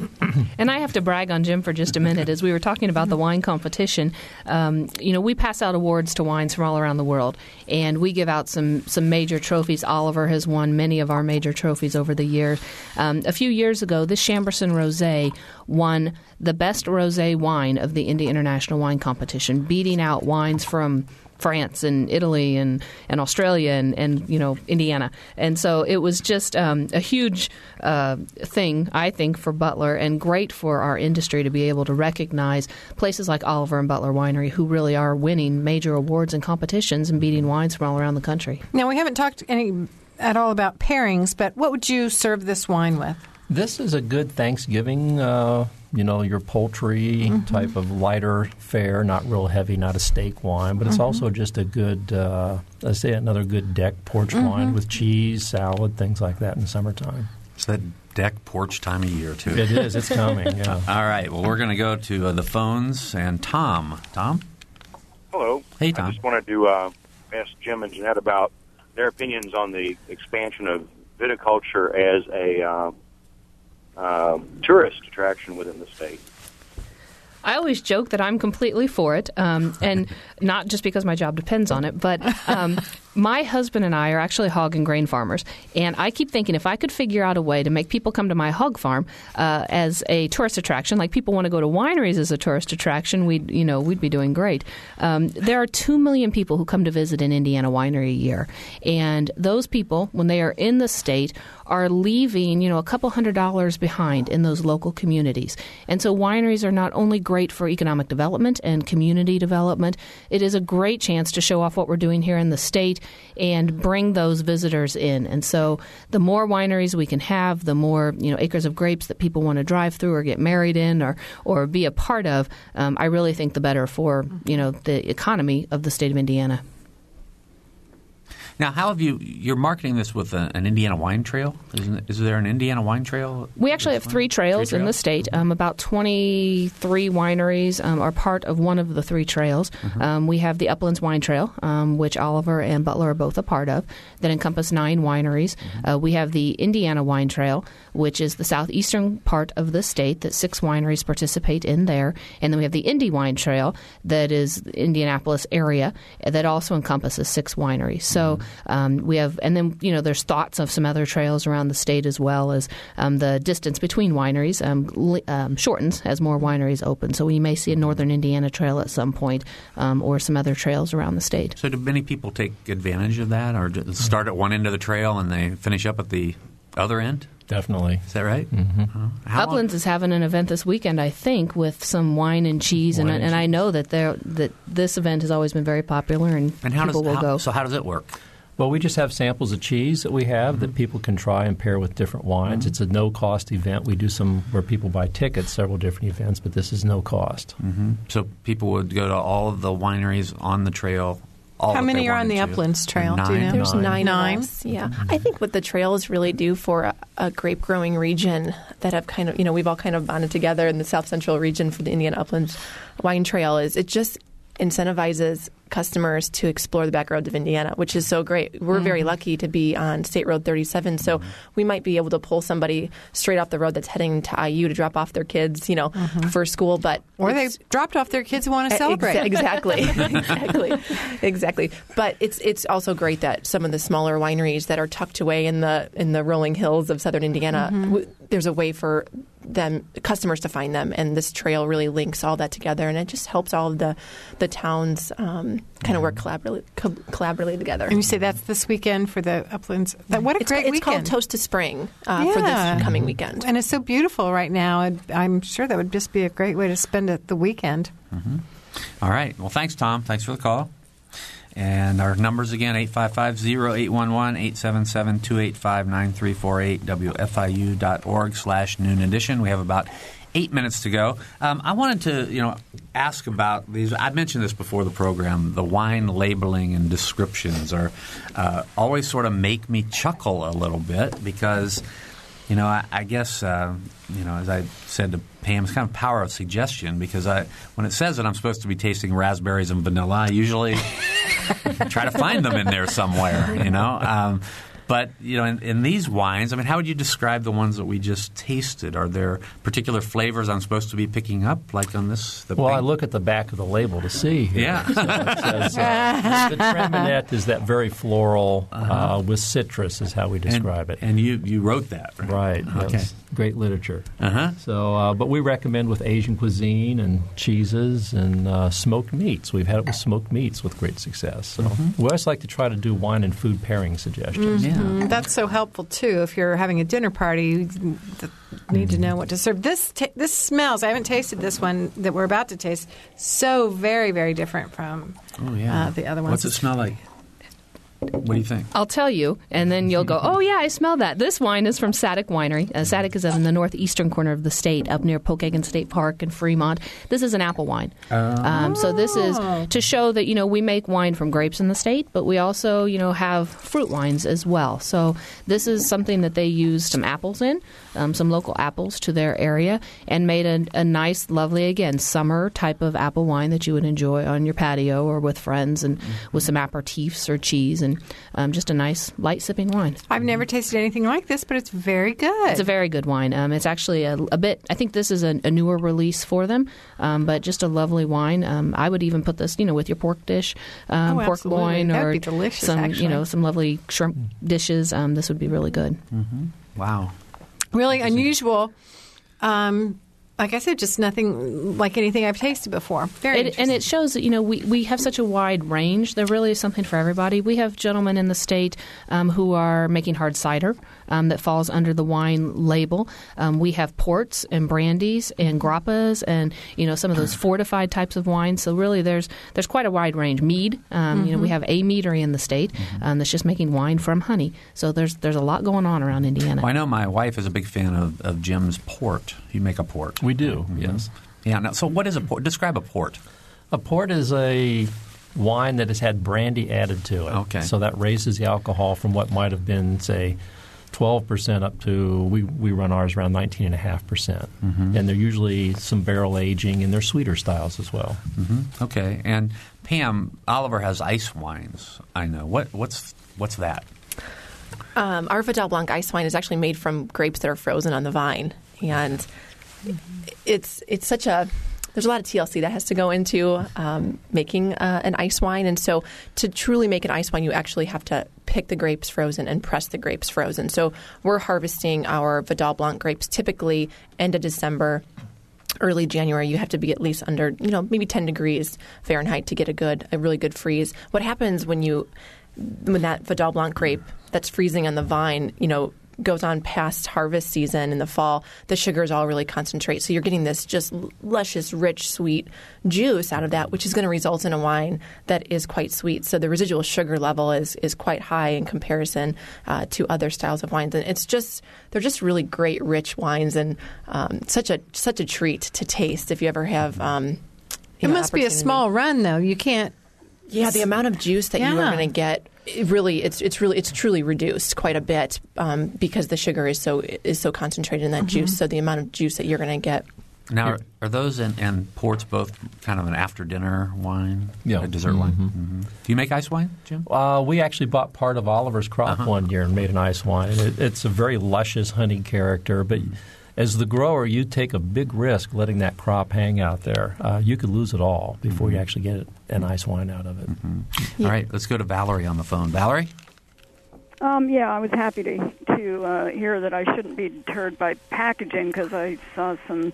And I have to brag on Jim for just a minute. As we were talking about the wine competition, um, you know, we pass out awards to wines from all around the world, and we give out some some major trophies. Oliver has won many of our major trophies over the years. Um, a few years ago, this Chambourcin Rosé won the best rosé wine of the Indy International Wine Competition, beating out wines from France and Italy and, and Australia and, and you know Indiana, and so it was just um, a huge uh, thing I think for Butler and great for our industry to be able to recognize places like Oliver and Butler Winery who really are winning major awards and competitions and beating wines from all around the country. Now we haven't talked any at all about pairings, but what would you serve this wine with? This is a good Thanksgiving, uh, you know, your poultry type of lighter fare, not real heavy, not a steak wine, but it's also just a good, uh, let's say, another good deck porch wine with cheese, salad, things like that in the summertime. It's that deck porch time of year too. It is. It's coming. Yeah. All right. Well, we're going to go to uh, the phones and Tom. Tom. Hello. Hey, Tom. I just wanted to uh, ask Jim and Jeanette about their opinions on the expansion of viticulture as a uh, tourist attraction within the state. I always joke that I'm completely for it, um, and not just because my job depends on it, but um, my husband and I are actually hog and grain farmers, and I keep thinking if I could figure out a way to make people come to my hog farm uh, as a tourist attraction, like people want to go to wineries as a tourist attraction, we'd you know we'd be doing great. Um, there are two million people who come to visit an Indiana winery a year, and those people, when they are in the state, are leaving, you know, a couple hundred dollars behind in those local communities. And so wineries are not only great for economic development and community development, it is a great chance to show off what we're doing here in the state and bring those visitors in. And so the more wineries we can have, the more, you know, acres of grapes that people want to drive through or get married in or or be a part of, um, I really think the better for, you know, the economy of the state of Indiana. Now, how have you? You're marketing this with a, an Indiana wine trail. Isn't, is there an Indiana wine trail? We actually have three trails Three in the trails? state. Um, about 23 wineries um, are part of one of the three trails. Mm-hmm. Um, we have the Uplands Wine Trail, um, which Oliver and Butler are both a part of, that encompass nine wineries. Mm-hmm. Uh, we have the Indiana Wine Trail, which is the southeastern part of the state that six wineries participate in there. And then we have the Indy Wine Trail, that is the Indianapolis area, that also encompasses six wineries. So um, we have, and then, you know, there's thoughts of some other trails around the state as well as um, the distance between wineries um, um, shortens as more wineries open. So we may see a northern Indiana trail at some point um, or some other trails around the state. So, do many people take advantage of that, or start at one end of the trail and they finish up at the other end? Definitely. Is that right? Mm-hmm. How long- Uplands is having an event this weekend, I think, with some wine and cheese, and, Wine and and I cheese. know that there that this event has always been very popular, and, and how people does will how, go. so? How does it work? Well, we just have samples of cheese that we have that people can try and pair with different wines. It's a no cost event. We do some where people buy tickets, several different events, but this is no cost. Mm-hmm. So people would go to all of the wineries on the trail. All How many are on the to. Uplands Trail? Do you know? There's nine. Nine. of us, Yeah. I think what the trails really do for a, a grape growing region that have kind of, you know, we've all kind of bonded together in the South Central region for the Indiana Uplands Wine Trail is it just incentivizes customers to explore the back roads of Indiana, which is so great. We're Mm-hmm. very lucky to be on State Road 37, so we might be able to pull somebody straight off the road that's heading to IU to drop off their kids, you know, for school. But Mm-hmm. Or they dropped off their kids who want to Ex- celebrate. exactly, exactly, exactly. But it's it's also great that some of the smaller wineries that are tucked away in the in the rolling hills of southern Indiana, Mm-hmm. w- there's a way for them customers to find them, and this trail really links all that together, and it just helps all of the the towns um, kind of work collaboratively, co- collaboratively together. And you say that's this weekend for the Uplands. That, what a It's, great it's weekend! called Toast to Spring uh, for this coming weekend. and it's so beautiful right now. I'm sure that would just be a great way to spend it the weekend. All right. Well, thanks, Tom. Thanks for the call. And our numbers again 855 0811 877 285 9348 WFIU.org slash noon edition. We have about eight minutes to go. Um, I wanted to, you know, ask about these. I mentioned this before the program. The wine labeling and descriptions are uh, always sort of make me chuckle a little bit because, you know, I, I guess, uh, you know, as I said to Pam, it's kind of power of suggestion because I, when it says that I'm supposed to be tasting raspberries and vanilla, I usually try to find them in there somewhere, you know. Um, but you know, in, in, these wines, I mean, how would you describe the ones that we just tasted? Are there particular flavors I'm supposed to be picking up, like on this? well, I look at the back of the label to see. Here. Yeah, so says, uh, the Traminette is that very floral uh-huh. uh, with citrus, is how we describe and, it. And you you wrote that, right? right okay, yes. Great literature. Uh-huh. So, uh, but we recommend with Asian cuisine and cheeses and uh, smoked meats. We've had it with smoked meats with great success. So mm-hmm. we always like to try to do wine and food pairing suggestions. Mm-hmm. Yeah. That's so helpful too. If you're having a dinner party, you need to know what to serve. This t- this smells. I haven't tasted this one that we're about to taste. So very very different from oh, yeah. uh, the other ones. What's it smell like? What do you think? I'll tell you, and then you'll go, oh, yeah, I smell that. This wine is from Satek Winery. Uh, Satek is in the northeastern corner of the state, up near Pokagon State Park in Fremont. This is an apple wine. Oh. Um, so this is to show that, you know, we make wine from grapes in the state, but we also, you know, have fruit wines as well. So this is something that they used some apples in, um, some local apples to their area, and made a, a nice, lovely, again, summer type of apple wine that you would enjoy on your patio or with friends and mm-hmm. with some aperitifs or cheese and um, just a nice light sipping wine. I've never tasted anything like this, but it's very good. It's a very good wine. Um, it's actually a, a, bit. I think this is a, a newer release for them, um, but just a lovely wine. Um, I would even put this, you know, with your pork dish, um, oh, pork loin, or some, actually. you know, some lovely shrimp dishes. Um, this would be really good. Mm-hmm. Wow, really unusual. Um, like I said, just nothing like anything I've tasted before. Very it, and it shows that you know we, we have such a wide range. There really is something for everybody. We have gentlemen in the state um, who are making hard cider um, that falls under the wine label. Um, we have ports and brandies and grappas and you know some of those fortified types of wines. So really, there's there's quite a wide range. Mead, mm-hmm. you know, we mm-hmm. have a meadery in the state mm-hmm. um, that's just making wine from honey. So there's there's a lot going on around Indiana. Well, I know my wife is a big fan of, of Jim's port. You make a port. We do, mm-hmm. yes. Yeah. Now, so, what is a port? Describe a port. A port is a wine that has had brandy added to it. Okay. So that raises the alcohol from what might have been, say, 12% up to, we, we run ours around 19.5%. percent mm-hmm. And they're usually some barrel aging and they're sweeter styles as well. Mm-hmm. Okay. And Pam, Oliver has ice wines, I know. What, what's, what's that? Um, our Vidal Blanc ice wine is actually made from grapes that are frozen on the vine and it's it's such a there's a lot of TLC that has to go into um, making uh, an ice wine, and so to truly make an ice wine, you actually have to pick the grapes frozen and press the grapes frozen. So we're harvesting our Vidal Blanc grapes typically end of December. Early January, you have to be at least under, you know, maybe 10 degrees Fahrenheit to get a good, a really good freeze. What happens when you, when that Vidal Blanc grape that's freezing on the vine, you know, goes on past harvest season in the fall, the sugars all really concentrate. So you're getting this just luscious, rich, sweet juice out of that, which is going to result in a wine that is quite sweet. So the residual sugar level is is quite high in comparison uh, to other styles of wines, and it's just they're just really great, rich wines, and um, such a such a treat to taste if you ever have. Um, it know, must be a small run, though. You can't. Yeah, the amount of juice that yeah. you are going to get it really it's it's really it's truly reduced quite a bit um, because the sugar is so is so concentrated in that mm-hmm. juice. So the amount of juice that you're going to get. Now, are, are those and, and ports both kind of an after dinner wine? Yeah, a dessert mm-hmm. wine. Mm-hmm. Do you make ice wine, Jim? Uh, we actually bought part of Oliver's crop uh-huh. one year and made an ice wine. It, it's a very luscious honey character, but. As the grower, you take a big risk letting that crop hang out there. Uh, you could lose it all before mm-hmm. you actually get a nice wine out of it. Mm-hmm. Yeah. All right, let's go to Valerie on the phone. Valerie? Um, yeah, I was happy to to uh, hear that I shouldn't be deterred by packaging because I saw some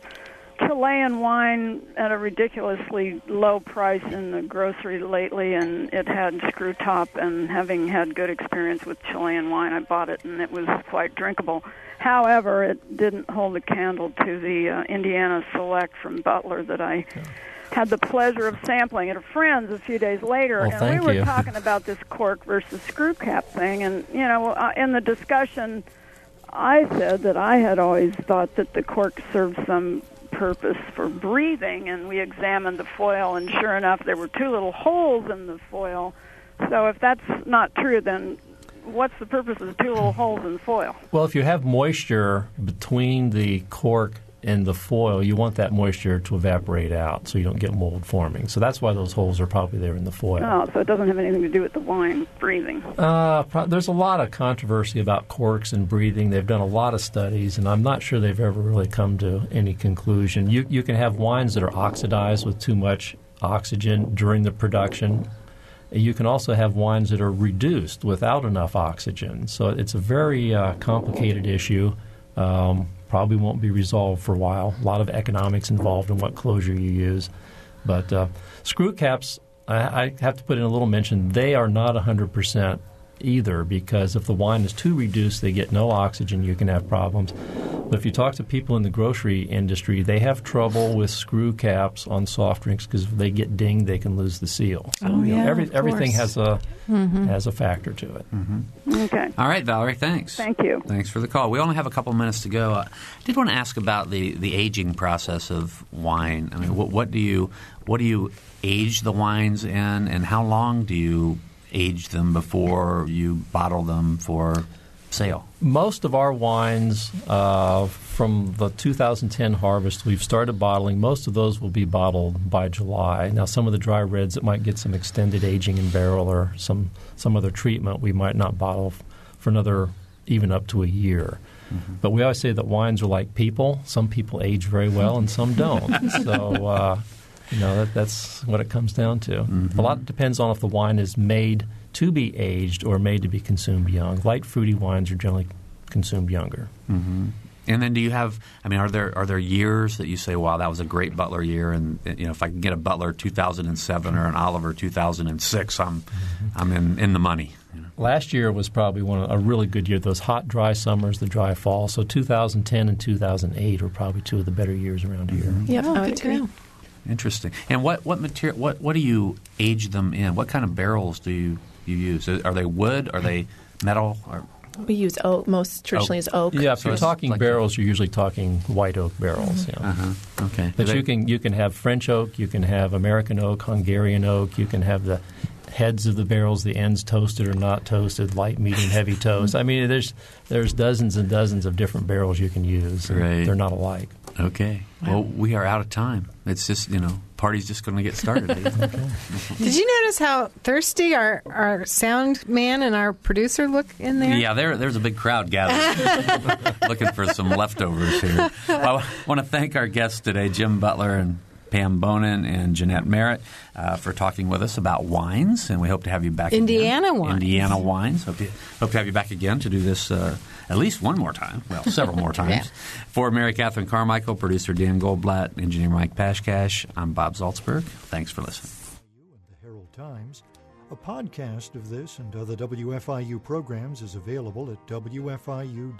Chilean wine at a ridiculously low price in the grocery lately, and it had screw top. And having had good experience with Chilean wine, I bought it, and it was quite drinkable. However, it didn't hold a candle to the uh, Indiana Select from Butler that I had the pleasure of sampling at a friend's a few days later, well, and we were you. talking about this cork versus screw cap thing. And you know, uh, in the discussion, I said that I had always thought that the cork served some purpose for breathing, and we examined the foil, and sure enough, there were two little holes in the foil. So if that's not true, then what's the purpose of the two little holes in the foil? Well, if you have moisture between the cork and the foil, you want that moisture to evaporate out so you don't get mold forming. So that's why those holes are probably there in the foil. Oh, so it doesn't have anything to do with the wine breathing. Uh, pro- there's a lot of controversy about corks and breathing. They've done a lot of studies, and I'm not sure they've ever really come to any conclusion. You, you can have wines that are oxidized with too much oxygen during the production. You can also have wines that are reduced without enough oxygen. So it's a very uh, complicated issue. Um, probably won't be resolved for a while. A lot of economics involved in what closure you use. But uh, screw caps, I, I have to put in a little mention, they are not 100% either because if the wine is too reduced, they get no oxygen, you can have problems. But if you talk to people in the grocery industry, they have trouble with screw caps on soft drinks because if they get dinged, they can lose the seal. So, Oh, you know, yeah, every, of everything has a Mhm. has a factor to it. Okay. All right, Valerie, thanks. Thank you. Thanks for the call. We only have a couple minutes to go. Uh, I did want to ask about the, the aging process of wine. I mean, what, what do you what do you age the wines in, and how long do you age them before you bottle them for sale? Most of our wines uh, from the 2010 harvest, we've started bottling. Most of those will be bottled by July. Now, some of the dry reds that might get some extended aging in barrel or some some other treatment, we might not bottle f- for another even up to a year. But we always say that wines are like people. Some people age very well, and some don't. so. Uh, you know that, that's what it comes down to. Mm-hmm. A lot depends on if the wine is made to be aged or made to be consumed young. Light fruity wines are generally consumed younger. hmm And then, do you have? I mean, are there are there years that you say, "Wow, that was a great Butler year," and you know, if I can get a Butler 2007 or an Oliver 2006, I'm mm-hmm. I'm in in the money. Last year was probably one of, a really good year. Those hot, dry summers, the dry fall. So 2010 and 2008 were probably two of the better years around here. Mm-hmm. Yep, Oh, I would good agree. Know. Interesting. And what what material? What what do you age them in? What kind of barrels do you you use? Are they wood? Are they metal? Or We use oak. Most traditionally is oak. Yeah, if So you're talking like barrels, you're usually talking white oak barrels. Yeah. uh-huh. okay, But Do you can you can have French oak, you can have American oak, Hungarian oak, you can have the heads of the barrels, the ends toasted or not toasted, light, medium, heavy toast. I mean, there's there's dozens and dozens of different barrels you can use. and Right. They're not alike. Okay. Well, we are out of time. It's just you know, party's just going to get started. Did you notice how thirsty our, our sound man and our producer look in there? Yeah, there, there's a big crowd gathered looking for some leftovers here. Well, I want to thank our guests today, Jim Butler and Pam Bonin and Jeanette Merritt, uh, for talking with us about wines, and we hope to have you back. Indiana again. wines. Indiana wines. Hope to, hope to have you back again to do this uh, at least one more time. Well, several more times. Yeah. For Mary Catherine Carmichael, producer Dan Goldblatt, engineer Mike Pashkash, I'm Bob Zaltsberg. Thanks for listening. The Herald Times. A podcast of this and other WFIU programs is available at WFIU.org.